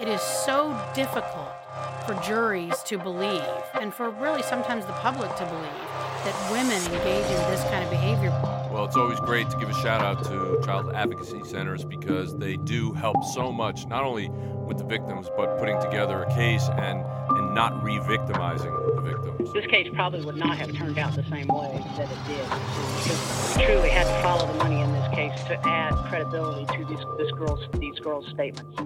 It is so difficult for juries to believe, and for really sometimes the public to believe, that women engage in this kind of behavior. Well, it's always great to give a shout out to child advocacy centers because they do help so much, not only with the victims, but putting together a case and, and not re victimizing the victims. This case probably would not have turned out the same way that it did. Because we truly had to follow the money in this case to add credibility to these, this girl's, these girls' statements.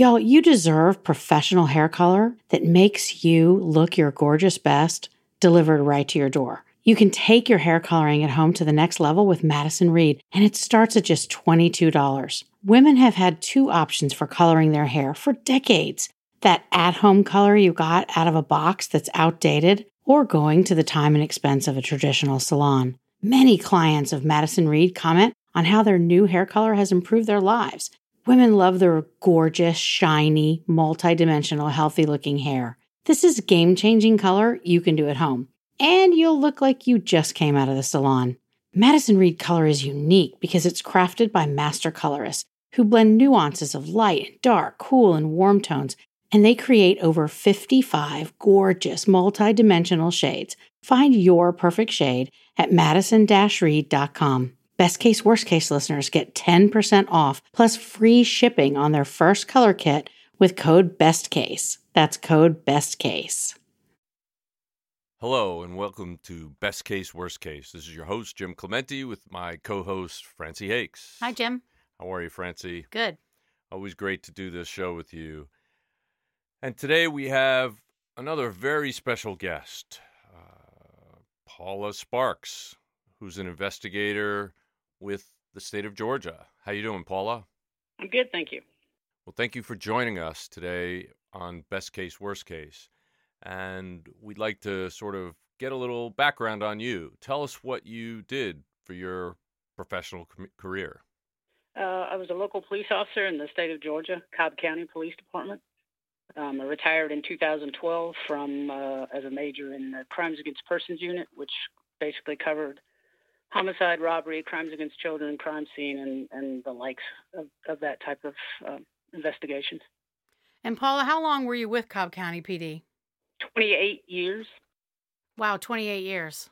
Y'all, you deserve professional hair color that makes you look your gorgeous best delivered right to your door. You can take your hair coloring at home to the next level with Madison Reed, and it starts at just $22. Women have had two options for coloring their hair for decades that at home color you got out of a box that's outdated, or going to the time and expense of a traditional salon. Many clients of Madison Reed comment on how their new hair color has improved their lives. Women love their gorgeous, shiny, multidimensional, healthy looking hair. This is game changing color you can do at home and you'll look like you just came out of the salon. Madison Reed color is unique because it's crafted by master colorists who blend nuances of light and dark, cool and warm tones, and they create over 55 gorgeous multi-dimensional shades. Find your perfect shade at madison-reed.com. Best case, worst case listeners get 10% off plus free shipping on their first color kit with code BESTCASE. That's code BESTCASE. Hello and welcome to Best Case, Worst Case. This is your host, Jim Clemente, with my co host, Francey Hakes. Hi, Jim. How are you, Francey? Good. Always great to do this show with you. And today we have another very special guest, uh, Paula Sparks, who's an investigator with the state of Georgia. How you doing, Paula? I'm good, thank you. Well, thank you for joining us today on Best Case, Worst Case and we'd like to sort of get a little background on you. Tell us what you did for your professional com- career. Uh, I was a local police officer in the state of Georgia, Cobb County Police Department. Um, I retired in 2012 from uh, as a major in the Crimes Against Persons Unit, which basically covered homicide, robbery, crimes against children, crime scene, and, and the likes of, of that type of uh, investigations. And Paula, how long were you with Cobb County PD? 28 years. Wow, 28 years.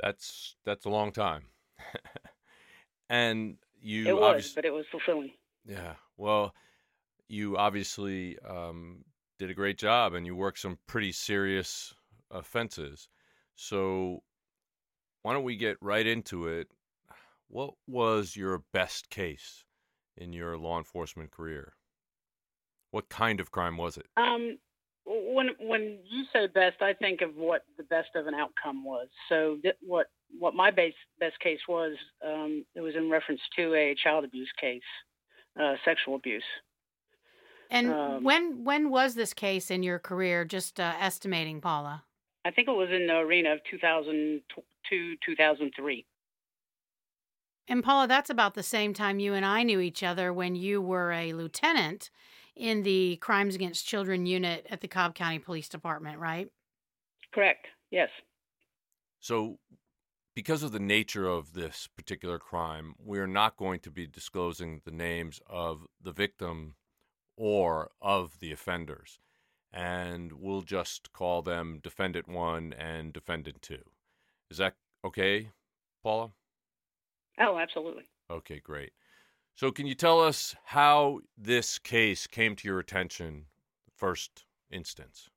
That's that's a long time. and you It was, but it was fulfilling. Yeah. Well, you obviously um, did a great job and you worked some pretty serious offenses. So why don't we get right into it? What was your best case in your law enforcement career? What kind of crime was it? Um, when when you say best, I think of what the best of an outcome was. So th- what what my base best case was, um, it was in reference to a child abuse case, uh, sexual abuse. And um, when when was this case in your career? Just uh, estimating, Paula. I think it was in the arena of 2002 2003. And Paula, that's about the same time you and I knew each other when you were a lieutenant in the Crimes Against Children unit at the Cobb County Police Department, right? Correct. Yes. So, because of the nature of this particular crime, we're not going to be disclosing the names of the victim or of the offenders. And we'll just call them Defendant 1 and Defendant 2. Is that okay, Paula? Oh, absolutely. Okay, great. So, can you tell us how this case came to your attention, first instance?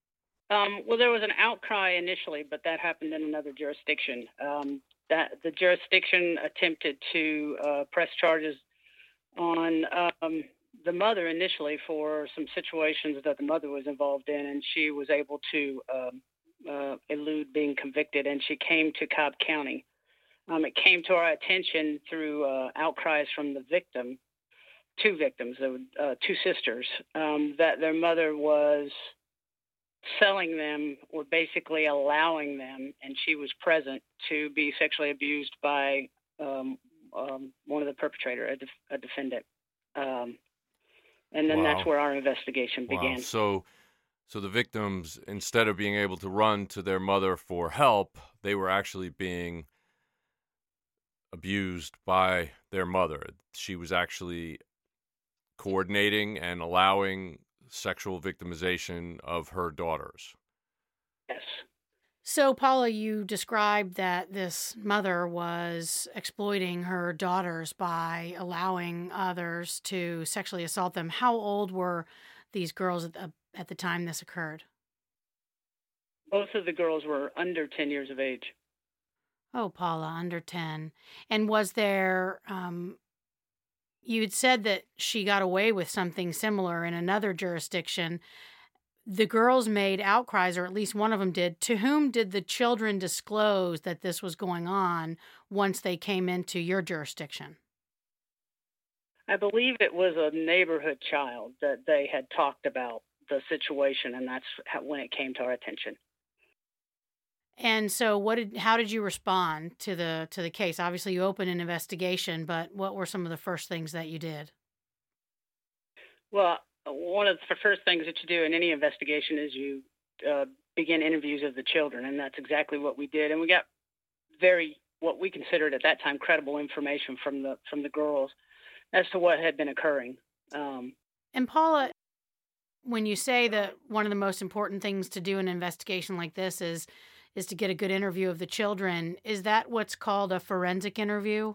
Um, well, there was an outcry initially, but that happened in another jurisdiction. Um, that the jurisdiction attempted to uh, press charges on um, the mother initially for some situations that the mother was involved in, and she was able to um, uh, elude being convicted, and she came to Cobb County. Um, it came to our attention through uh, outcries from the victim, two victims, uh, two sisters, um, that their mother was selling them or basically allowing them, and she was present to be sexually abused by um, um one of the perpetrator, a, def- a defendant. Um, and then wow. that's where our investigation began. Wow. So So the victims, instead of being able to run to their mother for help, they were actually being abused by their mother. She was actually coordinating and allowing sexual victimization of her daughters. Yes. So, Paula, you described that this mother was exploiting her daughters by allowing others to sexually assault them. How old were these girls at the, at the time this occurred? Both of the girls were under 10 years of age. Oh, Paula, under 10. And was there, um, you had said that she got away with something similar in another jurisdiction. The girls made outcries, or at least one of them did. To whom did the children disclose that this was going on once they came into your jurisdiction? I believe it was a neighborhood child that they had talked about the situation, and that's how, when it came to our attention. And so, what did? How did you respond to the to the case? Obviously, you opened an investigation, but what were some of the first things that you did? Well, one of the first things that you do in any investigation is you uh, begin interviews of the children, and that's exactly what we did. And we got very what we considered at that time credible information from the from the girls as to what had been occurring. Um, and Paula, when you say that one of the most important things to do in an investigation like this is is to get a good interview of the children, is that what's called a forensic interview?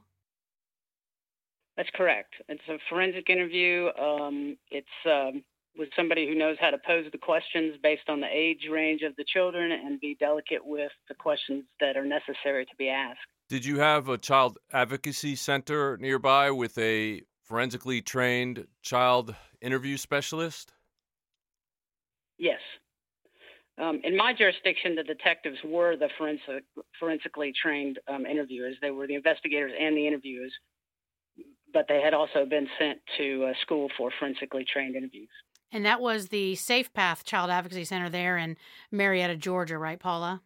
That's correct. It's a forensic interview. Um, it's um, with somebody who knows how to pose the questions based on the age range of the children and be delicate with the questions that are necessary to be asked. Did you have a child advocacy center nearby with a forensically trained child interview specialist? Yes. Um, in my jurisdiction, the detectives were the forensic, forensically trained um, interviewers. They were the investigators and the interviewers, but they had also been sent to a school for forensically trained interviews. And that was the Safe Path Child Advocacy Center there in Marietta, Georgia, right, Paula?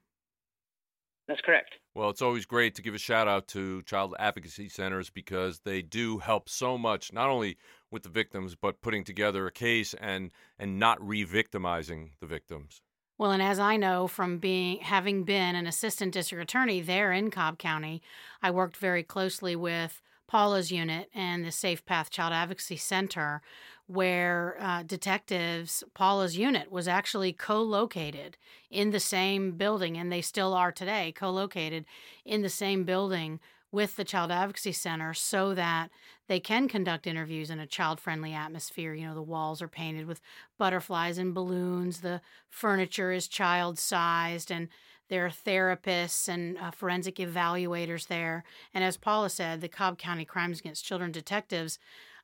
That's correct. Well, it's always great to give a shout out to child advocacy centers because they do help so much, not only with the victims, but putting together a case and and not re-victimizing the victims. Well, and as I know from being having been an assistant district attorney there in Cobb County, I worked very closely with Paula's unit and the Safe Path Child Advocacy Center, where uh, detectives, Paula's unit was actually co located in the same building, and they still are today, co located in the same building with the Child Advocacy Center so that they can conduct interviews in a child friendly atmosphere. You know, the walls are painted with butterflies and balloons, the furniture is child sized, and there are therapists and uh, forensic evaluators there. And as Paula said, the Cobb County Crimes Against Children detectives,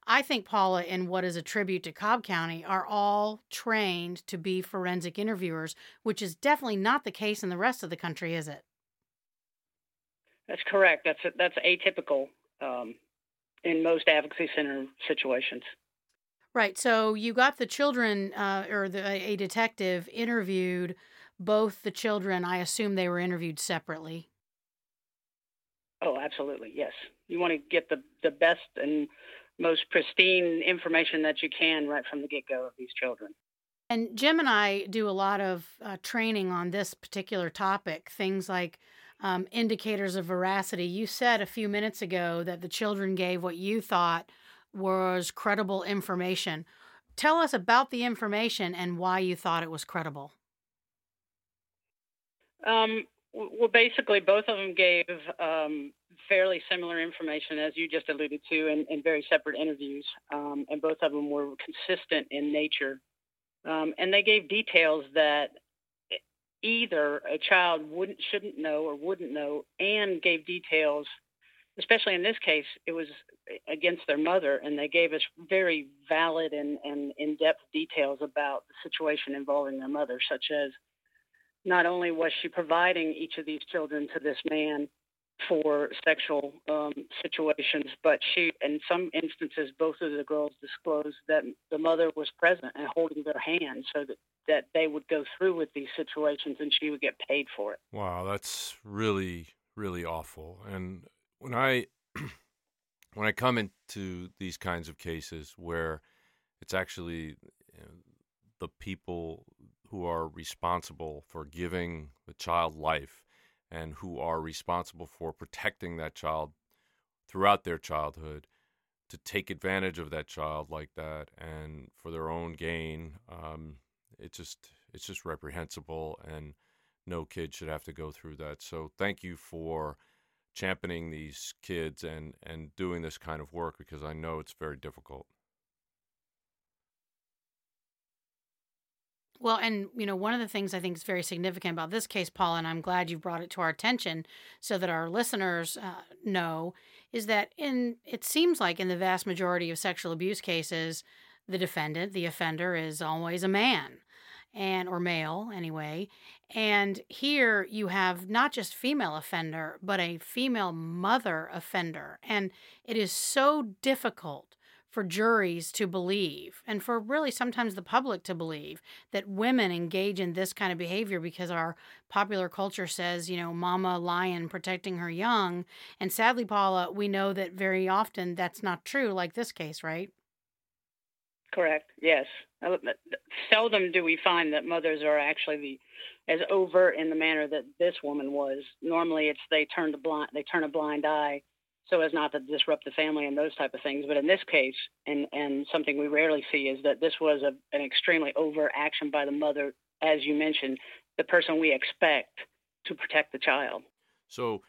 I think Paula, and what is a tribute to Cobb County, are all trained to be forensic interviewers, which is definitely not the case in the rest of the country, is it? That's correct. That's that's atypical um, in most advocacy center situations. Right. So you got the children, uh, or the, a detective interviewed both the children. I assume they were interviewed separately. Oh, absolutely. Yes. You want to get the the best and most pristine information that you can right from the get go of these children. And Jim and I do a lot of uh, training on this particular topic, things like um, indicators of veracity. You said a few minutes ago that the children gave what you thought was credible information. Tell us about the information and why you thought it was credible. Um, well, basically, both of them gave um, fairly similar information, as you just alluded to, in, in very separate interviews, um, and both of them were consistent in nature. Um, and they gave details that either a child wouldn't shouldn't know or wouldn't know, and gave details. Especially in this case, it was against their mother, and they gave us very valid and, and in-depth details about the situation involving their mother, such as not only was she providing each of these children to this man for sexual um, situations, but she, in some instances, both of the girls disclosed that the mother was present and holding their hand so that, that they would go through with these situations and she would get paid for it. Wow, that's really, really awful. And when I when I come into these kinds of cases where it's actually you know, the people who are responsible for giving the child life and who are responsible for protecting that child throughout their childhood to take advantage of that child like that and for their own gain um, it just it's just reprehensible and no kid should have to go through that. So thank you for championing these kids and and doing this kind of work because I know it's very difficult. Well, and you know, one of the things I think is very significant about this case, Paul, and I'm glad you brought it to our attention so that our listeners uh, know, is that in it seems like in the vast majority of sexual abuse cases, the defendant, the offender, is always a man, and or male anyway. And here you have not just female offender, but a female mother offender, and it is so difficult for juries to believe and for really sometimes the public to believe that women engage in this kind of behavior because our popular culture says, you know, mama lion protecting her young. And sadly, Paula, we know that very often that's not true, like this case, right? Correct. Yes. Uh, seldom do we find that mothers are actually the as overt in the manner that this woman was. Normally, it's they turn the blind they turn a blind eye so as not to disrupt the family and those type of things. But in this case, and and something we rarely see is that this was a, an extremely overt action by the mother, as you mentioned, the person we expect to protect the child. So,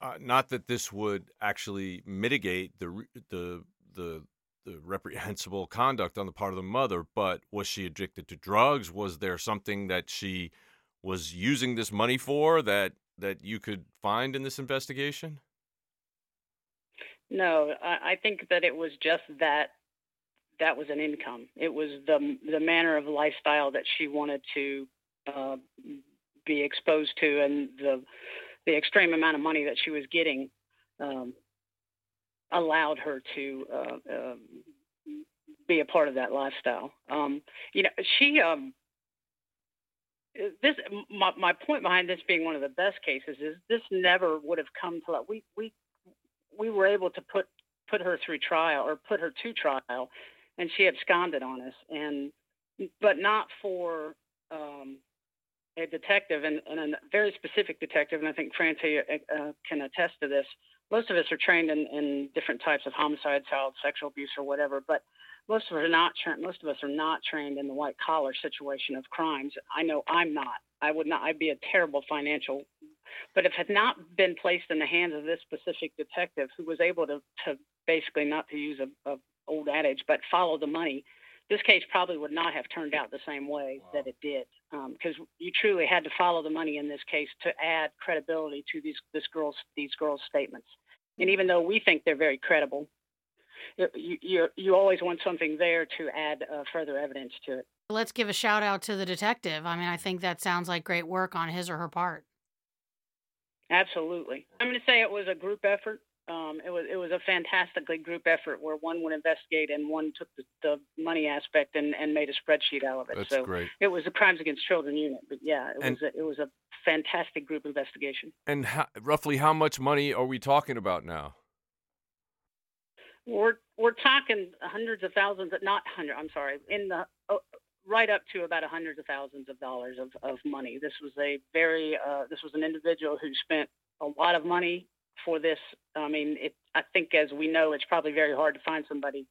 uh, not that this would actually mitigate the the the the reprehensible conduct on the part of the mother, but was she addicted to drugs? Was there something that she was using this money for that that you could find in this investigation? No, I, think that it was just that that was an income. It was the the manner of lifestyle that she wanted to uh, be exposed to, and the the extreme amount of money that she was getting um, allowed her to uh, uh, be a part of that lifestyle. Um, you know, she. Um, this my, my point behind this being one of the best cases is this never would have come to light. We we we were able to put put her through trial or put her to trial, and she absconded on us, and but not for um, a detective and, and, a very specific detective, and I think Francey uh, can attest to this. Most of us are trained in, in different types of homicide, child sexual abuse, or whatever, but most of us are not. Tra- most of us are not trained in the white collar situation of crimes. I know I'm not. I would not. I'd be a terrible financial but if it had not been placed in the hands of this specific detective who was able to, to basically not to use a, a old adage, but follow the money, this case probably would not have turned out the same way wow. that it did. Because um, you truly had to follow the money in this case to add credibility to these this girls these girls' statements. And even though we think they're very credible, you you, you always want something there to add uh, further evidence to it. Let's give a shout out to the detective. I mean, I think that sounds like great work on his or her part. Absolutely. I'm going to say it was a group effort. Um, it was it was a fantastically group effort where one would investigate and one took the, the money aspect and, and made a spreadsheet out of it. That's so great. It was the Crimes Against Children unit, but yeah, it and, was a, it was a fantastic group investigation. And how, roughly how much money are we talking about now? We're we're talking hundreds of thousands, not hundred. I'm sorry, in the oh, right up to about hundreds of thousands of dollars of, of money. This was a very uh, this was an individual who spent a lot of money for this. I mean, it, I think as we know, it's probably very hard to find somebody,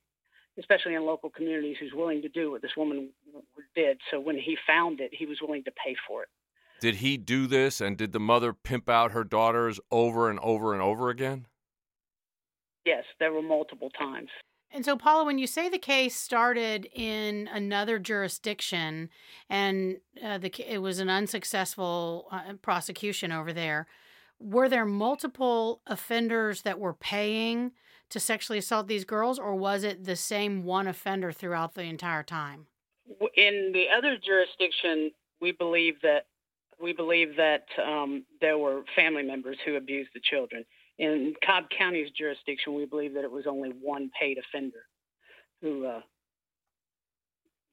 especially in local communities, who's willing to do what this woman did. So when he found it, he was willing to pay for it. Did he do this, and did the mother pimp out her daughters over and over and over again? Yes, there were multiple times. And so, Paula, when you say the case started in another jurisdiction and uh, the it was an unsuccessful uh, prosecution over there, were there multiple offenders that were paying to sexually assault these girls, or was it the same one offender throughout the entire time? In the other jurisdiction, we believe that we believe that um, there were family members who abused the children. In Cobb County's jurisdiction, we believe that it was only one paid offender who uh,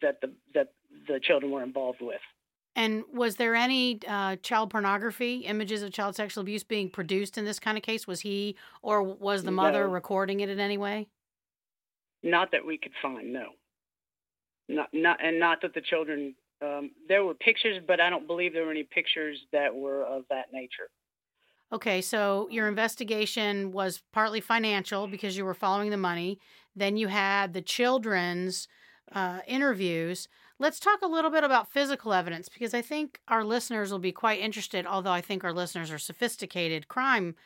that the that the children were involved with. And was there any uh, child pornography, images of child sexual abuse being produced in this kind of case? Was he or was the mother no. recording it in any way? Not that we could find, no. Not, not, and not that the children Um, there were pictures, but I don't believe there were any pictures that were of that nature. Okay, so your investigation was partly financial because you were following the money. Then you had the children's uh, interviews. Let's talk a little bit about physical evidence because I think our listeners will be quite interested, although I think our listeners are sophisticated crime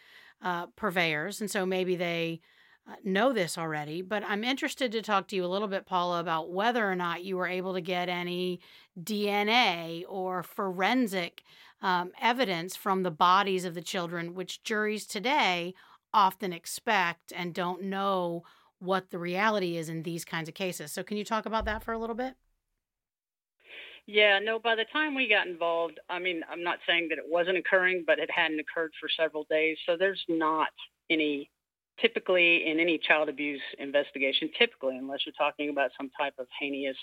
uh, purveyors, and so maybe they uh, know this already. But I'm interested to talk to you a little bit, Paula, about whether or not you were able to get any DNA or forensic um, evidence from the bodies of the children, which juries today often expect and don't know what the reality is in these kinds of cases. So, can you talk about that for a little bit? Yeah, no, by the time we got involved, I mean, I'm not saying that it wasn't occurring, but it hadn't occurred for several days. So, there's not any, typically in any child abuse investigation, typically, unless you're talking about some type of heinous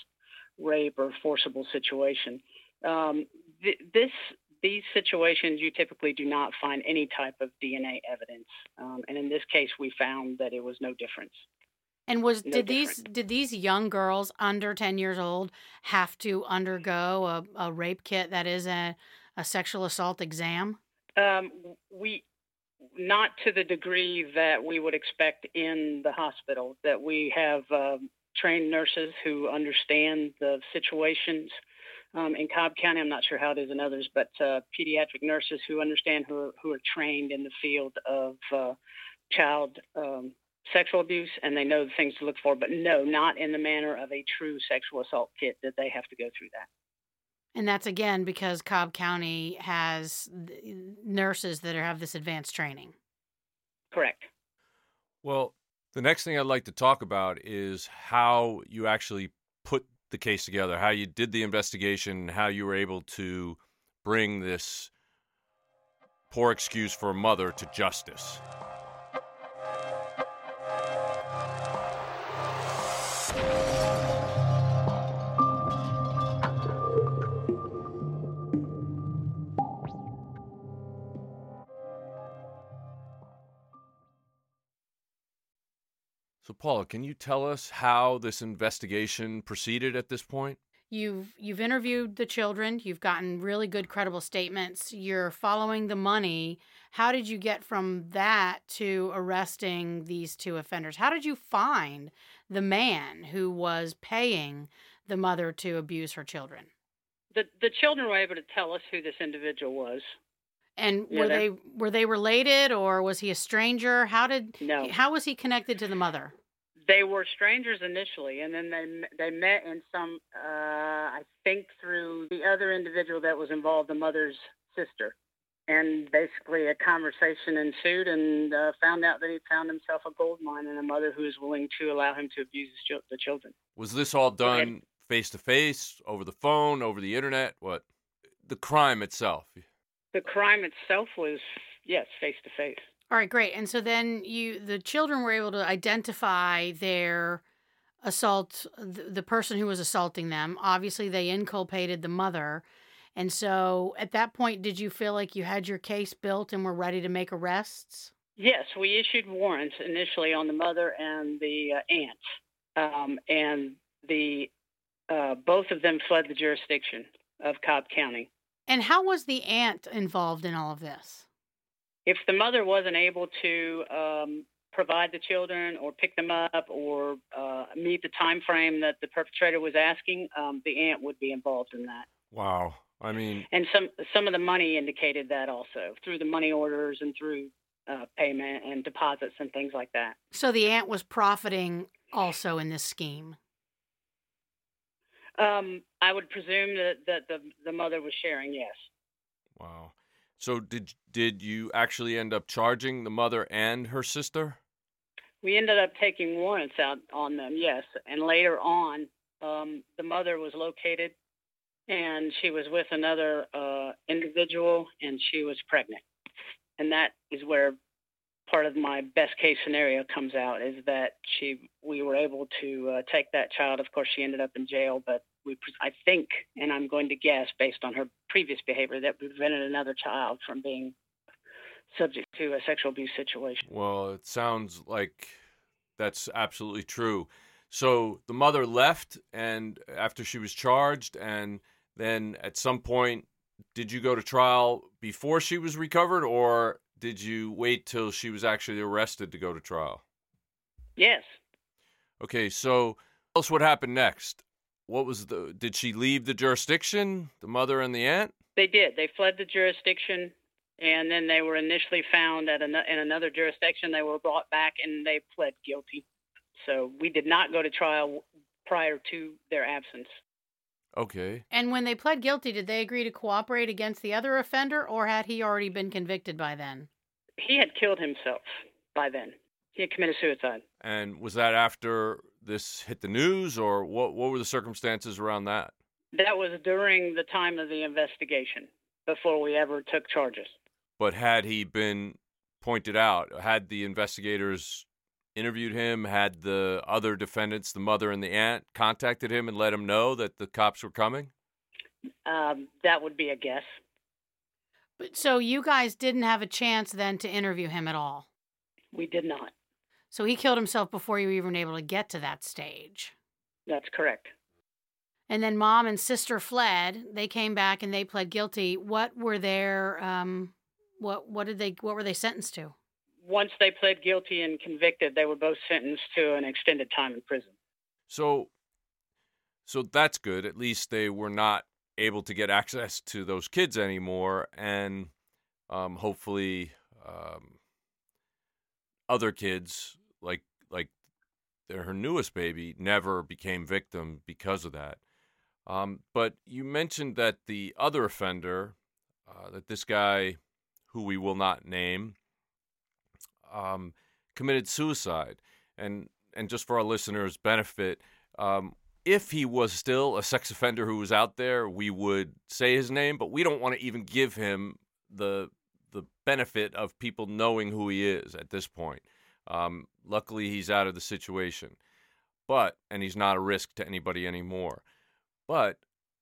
rape or forcible situation. Um, th- this these situations, you typically do not find any type of DNA evidence, um, and in this case, we found that it was no difference. And was no did different. these did these young girls under ten years old have to undergo a, a rape kit that is a, a sexual assault exam? Um, we not to the degree that we would expect in the hospital. That we have um, trained nurses who understand the situations um, in Cobb County. I'm not sure how it is in others, but uh, pediatric nurses who understand who are, who are trained in the field of uh, child um, sexual abuse and they know the things to look for. But no, not in the manner of a true sexual assault kit that they have to go through that. And that's again because Cobb County has nurses that have this advanced training. Correct. Well, the next thing I'd like to talk about is how you actually put the case together, how you did the investigation, how you were able to bring this poor excuse for a mother to justice. Paula, can you tell us how this investigation proceeded at this point? You've you've interviewed the children. You've gotten really good, credible statements. You're following the money. How did you get from that to arresting these two offenders? How did you find the man who was paying the mother to abuse her children? The the children were able to tell us who this individual was. And were they were they related or was he a stranger? How did no. how was he connected to the mother? They were strangers initially, and then they they met in some, uh, I think, through the other individual that was involved, the mother's sister, and basically a conversation ensued, and uh, found out that he found himself a gold mine and a mother who was willing to allow him to abuse the children. Was this all done face to face, over the phone, over the internet? What the crime itself? The crime itself was yes, face to face. All right, great. And so then you, the children were able to identify their assault, the, the person who was assaulting them. Obviously, they inculpated the mother. And so at that point, did you feel like you had your case built and were ready to make arrests? Yes, we issued warrants initially on the mother and the uh, aunt. Um, and the uh, both of them fled the jurisdiction of Cobb County. And how was the aunt involved in all of this? If the mother wasn't able to um, provide the children or pick them up or uh, meet the time frame that the perpetrator was asking, um, the aunt would be involved in that. Wow. I mean, and some some of the money indicated that also through the money orders and through uh, payment and deposits and things like that. So the aunt was profiting also in this scheme. Um, I would presume that, that the the mother was sharing. Yes. Wow. So did did you actually end up charging the mother and her sister? We ended up taking warrants out on them, yes. And later on, um, the mother was located, and she was with another uh, individual, and she was pregnant. And that is where part of my best case scenario comes out is that she we were able to uh, take that child. Of course, she ended up in jail, but we, I think, and I'm going to guess based on her previous behavior, that prevented another child from being subject to a sexual abuse situation. Well, it sounds like that's absolutely true. So the mother left, and after she was charged, and then at some point, did you go to trial before she was recovered, or did you wait till she was actually arrested to go to trial? Yes. Okay, so tell us what happened next. What was the? Did she leave the jurisdiction? The mother and the aunt? They did. They fled the jurisdiction, and then they were initially found at an, in another jurisdiction. They were brought back, and they pled guilty. So we did not go to trial prior to their absence. Okay. And when they pled guilty, did they agree to cooperate against the other offender, or had he already been convicted by then? He had killed himself by then. He had committed suicide. And was that after this hit the news, or what? What were the circumstances around that? That was during the time of the investigation, before we ever took charges. But had he been pointed out, had the investigators interviewed him, had the other defendants, the mother and the aunt, contacted him and let him know that the cops were coming? Um, that would be a guess. But so you guys didn't have a chance then to interview him at all. We did not. So he killed himself before you were even able to get to that stage. That's correct. And then mom and sister fled. They came back and they pled guilty. What were their um what what did they what were they sentenced to? Once they pled guilty and convicted, they were both sentenced to an extended time in prison. So so that's good. At least they were not able to get access to those kids anymore and um, hopefully um, other kids like like her newest baby never became victim because of that. Um, but you mentioned that the other offender, uh, that this guy, who we will not name, um, committed suicide. And and just for our listeners' benefit, um, if he was still a sex offender who was out there, we would say his name, but we don't want to even give him the the benefit of people knowing who he is at this point. Um, luckily, he's out of the situation, but and he's not a risk to anybody anymore. But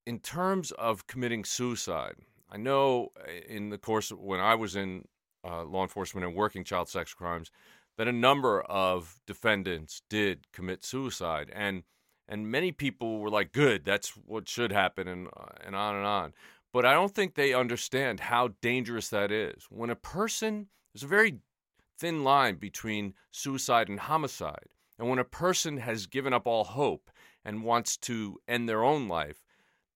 in terms of committing suicide, I know uh, in the course of when I was in uh, law enforcement and working child sex crimes that a number of defendants did commit suicide, and and many people were like, "Good, that's what should happen," and uh, and on and on. But I don't think they understand how dangerous that is. When a person there's a very thin line between suicide and homicide, and when a person has given up all hope and wants to end their own life,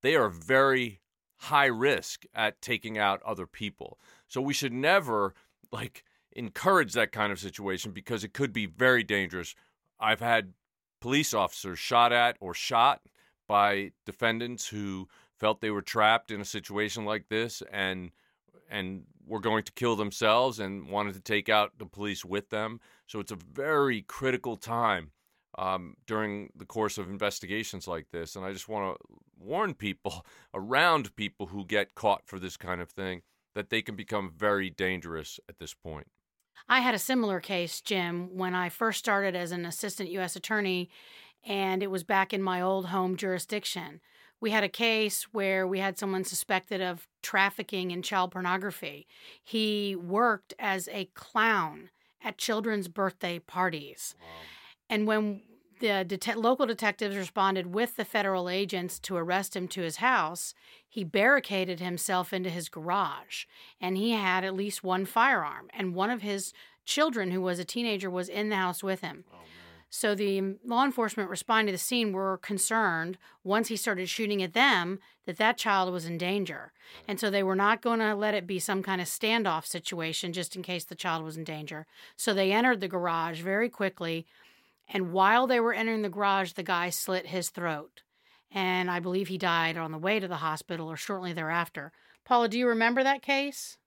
they are very high risk at taking out other people. So we should never like encourage that kind of situation because it could be very dangerous. I've had police officers shot at or shot by defendants who felt they were trapped in a situation like this and and were going to kill themselves and wanted to take out the police with them. So it's a very critical time um, during the course of investigations like this. And I just want to warn people around people who get caught for this kind of thing that they can become very dangerous at this point. I had a similar case, Jim, when I first started as an assistant U.S. attorney, and it was back in my old home jurisdiction. We had a case where we had someone suspected of trafficking in child pornography. He worked as a clown at children's birthday parties. Wow. And when the det- local detectives responded with the federal agents to arrest him to his house, he barricaded himself into his garage and he had at least one firearm. And one of his children, who was a teenager, was in the house with him. Oh, so the law enforcement responding to the scene were concerned once he started shooting at them that that child was in danger. And so they were not going to let it be some kind of standoff situation just in case the child was in danger. So they entered the garage very quickly and while they were entering the garage, the guy slit his throat. And I believe he died on the way to the hospital or shortly thereafter. Paula, do you remember that case?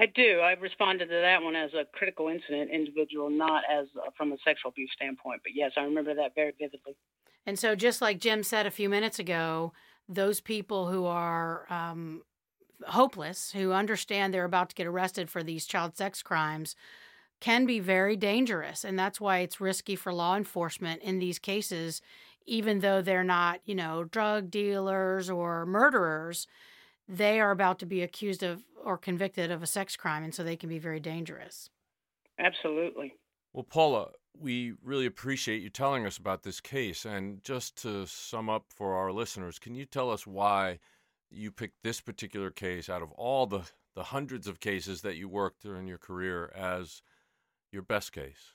I do. I responded to that one as a critical incident individual, not as uh, from a sexual abuse standpoint. But yes, I remember that very vividly. And so, just like Jim said a few minutes ago, those people who are um, hopeless, who understand they're about to get arrested for these child sex crimes, can be very dangerous. And that's why it's risky for law enforcement in these cases, even though they're not, you know, drug dealers or murderers. They are about to be accused of or convicted of a sex crime, and so they can be very dangerous. Absolutely. Well, Paula, we really appreciate you telling us about this case. And just to sum up for our listeners, can you tell us why you picked this particular case out of all the, the hundreds of cases that you worked during your career as your best case?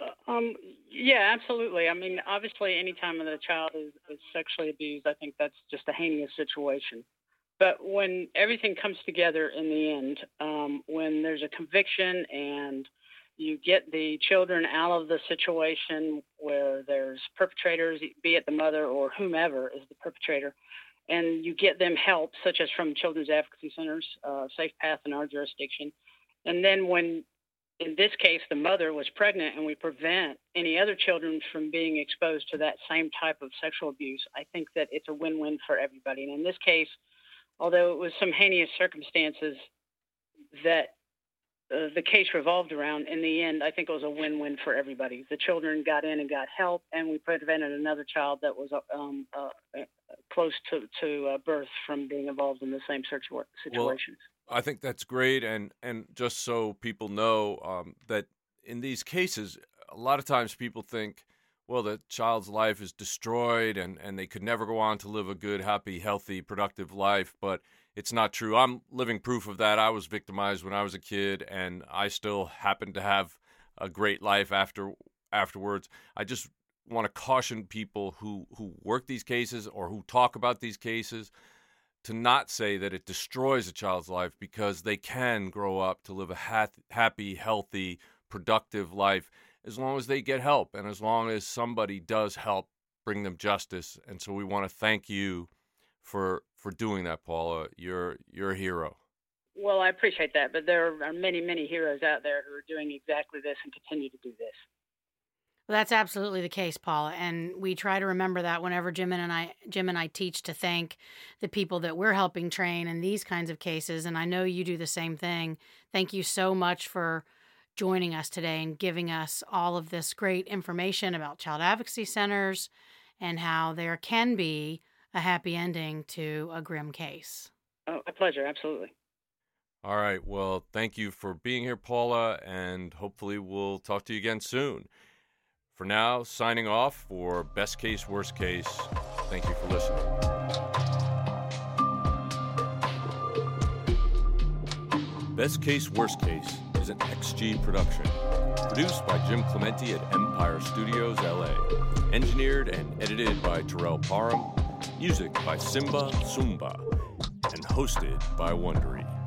Uh, um, yeah, absolutely. I mean, obviously, anytime that a child is, is sexually abused, I think that's just a heinous situation. But when everything comes together in the end, um, when there's a conviction and you get the children out of the situation where there's perpetrators, be it the mother or whomever is the perpetrator, and you get them help, such as from children's advocacy centers, uh, Safe Path in our jurisdiction. And then when in this case, the mother was pregnant, and we prevent any other children from being exposed to that same type of sexual abuse, I think that it's a win win for everybody. And in this case, although it was some heinous circumstances that uh, the case revolved around, in the end, I think it was a win win for everybody. The children got in and got help, and we prevented another child that was um, uh, uh close to, to uh, birth from being involved in the same search work situations. Well, I think that's great, and and just so people know um, that in these cases, a lot of times people think, well, the child's life is destroyed, and and they could never go on to live a good, happy, healthy, productive life, but it's not true. I'm living proof of that. I was victimized when I was a kid, and I still happen to have a great life after afterwards. I just want to caution people who who work these cases or who talk about these cases to not say that it destroys a child's life because they can grow up to live a ha- happy, healthy, productive life as long as they get help and as long as somebody does help bring them justice. And so we want to thank you for for doing that, Paula. You're you're a hero. Well, I appreciate that, but there are many, many heroes out there who are doing exactly this and continue to do this. Well, that's absolutely the case, Paula, and we try to remember that whenever Jim and I Jim and I teach to thank the people that we're helping train in these kinds of cases, and I know you do the same thing. Thank you so much for joining us today and giving us all of this great information about child advocacy centers and how there can be a happy ending to a grim case. Oh, a pleasure, absolutely. All right. Well, thank you for being here, Paula, and hopefully we'll talk to you again soon. For now, signing off for Best Case, Worst Case. Thank you for listening. Best Case, Worst Case is an XG production. Produced by Jim Clemente at Empire Studios, LA. Engineered and edited by Terrell Parham. Music by Simba Sumba. And hosted by Wondery.